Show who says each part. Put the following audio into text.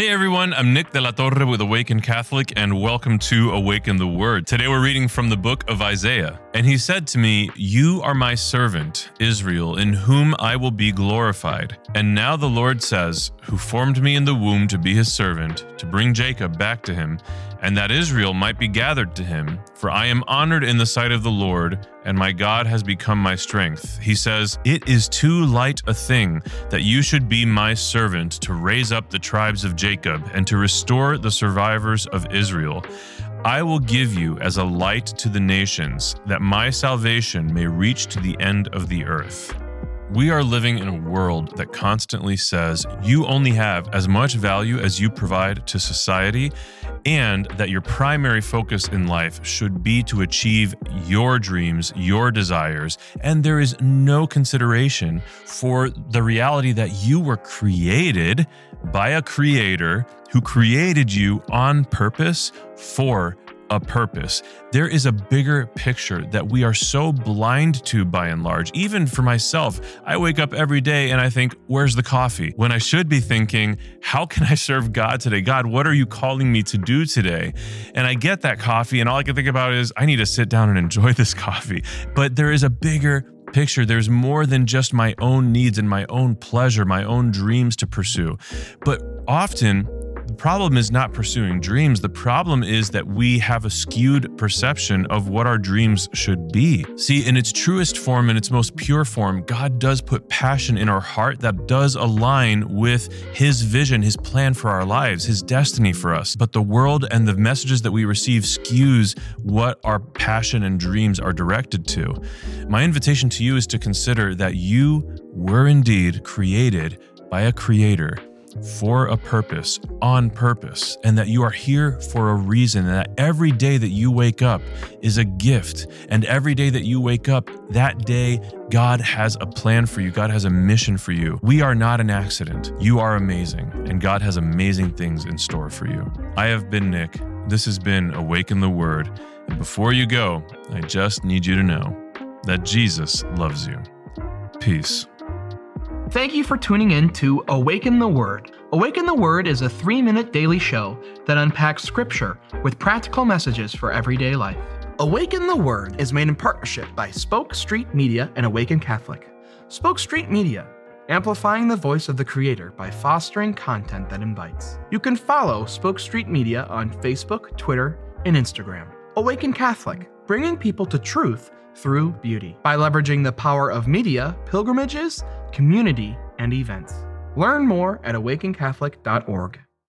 Speaker 1: Hey everyone, I'm Nick de la Torre with Awaken Catholic, and welcome to Awaken the Word. Today we're reading from the book of Isaiah. And he said to me, You are my servant, Israel, in whom I will be glorified. And now the Lord says, Who formed me in the womb to be his servant, to bring Jacob back to him, and that Israel might be gathered to him. For I am honored in the sight of the Lord, and my God has become my strength. He says, It is too light a thing that you should be my servant to raise up the tribes of Jacob and to restore the survivors of Israel. I will give you as a light to the nations, that my salvation may reach to the end of the earth. We are living in a world that constantly says you only have as much value as you provide to society, and that your primary focus in life should be to achieve your dreams, your desires, and there is no consideration for the reality that you were created by a creator who created you on purpose for a purpose. There is a bigger picture that we are so blind to by and large. Even for myself, I wake up every day and I think, where's the coffee? When I should be thinking, how can I serve God today? God, what are you calling me to do today? And I get that coffee, and all I can think about is, I need to sit down and enjoy this coffee. But there is a bigger picture. There's more than just my own needs and my own pleasure, my own dreams to pursue. But often, problem is not pursuing dreams. The problem is that we have a skewed perception of what our dreams should be. See, in its truest form, in its most pure form, God does put passion in our heart that does align with His vision, His plan for our lives, His destiny for us. But the world and the messages that we receive skews what our passion and dreams are directed to. My invitation to you is to consider that you were indeed created by a creator for a purpose, on purpose, and that you are here for a reason, and that every day that you wake up is a gift. And every day that you wake up, that day, God has a plan for you. God has a mission for you. We are not an accident. You are amazing, and God has amazing things in store for you. I have been Nick. This has been Awaken the Word. And before you go, I just need you to know that Jesus loves you. Peace.
Speaker 2: Thank you for tuning in to Awaken the Word. Awaken the Word is a three minute daily show that unpacks scripture with practical messages for everyday life. Awaken the Word is made in partnership by Spoke Street Media and Awaken Catholic. Spoke Street Media, amplifying the voice of the Creator by fostering content that invites. You can follow Spoke Street Media on Facebook, Twitter, and Instagram. Awaken Catholic, bringing people to truth through beauty by leveraging the power of media, pilgrimages, community, and events. Learn more at awakencatholic.org.